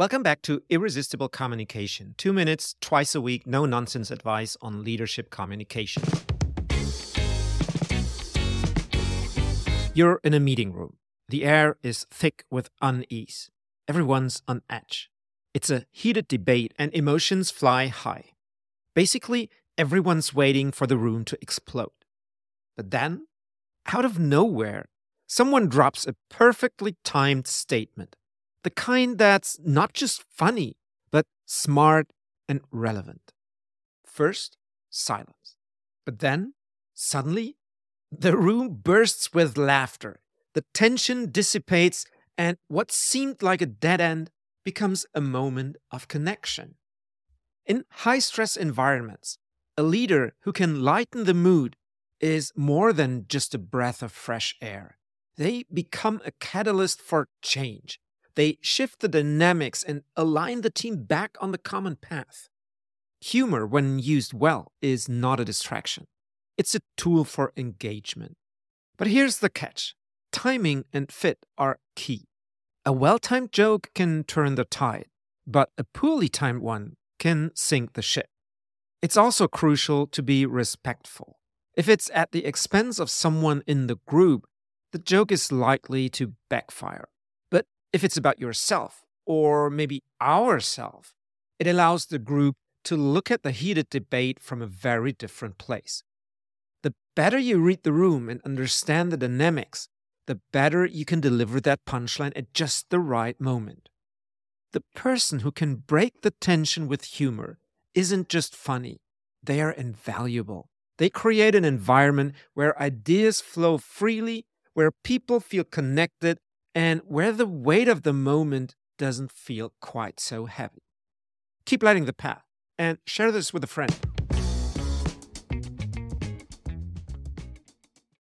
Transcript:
Welcome back to Irresistible Communication. Two minutes, twice a week, no nonsense advice on leadership communication. You're in a meeting room. The air is thick with unease. Everyone's on edge. It's a heated debate and emotions fly high. Basically, everyone's waiting for the room to explode. But then, out of nowhere, someone drops a perfectly timed statement. The kind that's not just funny, but smart and relevant. First, silence. But then, suddenly, the room bursts with laughter. The tension dissipates, and what seemed like a dead end becomes a moment of connection. In high stress environments, a leader who can lighten the mood is more than just a breath of fresh air. They become a catalyst for change. They shift the dynamics and align the team back on the common path. Humor, when used well, is not a distraction. It's a tool for engagement. But here's the catch timing and fit are key. A well timed joke can turn the tide, but a poorly timed one can sink the ship. It's also crucial to be respectful. If it's at the expense of someone in the group, the joke is likely to backfire. If it's about yourself, or maybe ourself, it allows the group to look at the heated debate from a very different place. The better you read the room and understand the dynamics, the better you can deliver that punchline at just the right moment. The person who can break the tension with humor isn't just funny, they are invaluable. They create an environment where ideas flow freely, where people feel connected, and where the weight of the moment doesn't feel quite so heavy. Keep lighting the path and share this with a friend.